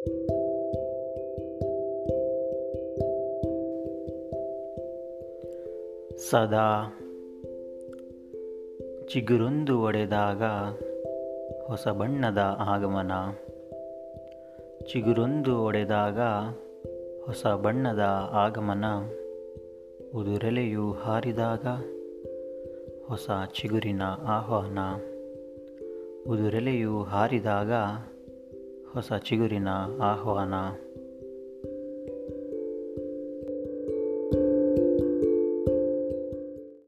ಸದಾ ಚಿಗುರೊಂದು ಒಡೆದಾಗ ಹೊಸ ಬಣ್ಣದ ಆಗಮನ. ಚಿಗುರೊಂದು ಒಡೆದಾಗ ಹೊಸ ಬಣ್ಣದ ಆಗಮನ. ಉದುರೆಲೆಯು ಹಾರಿದಾಗ ಹೊಸ ಚಿಗುರಿನ ಆಹ್ವಾನ. ಉದುರೆಲೆಯು ಹಾರಿದಾಗ ಹೊಸ ಚಿಗುರಿನ ಆಹ್ವಾನ.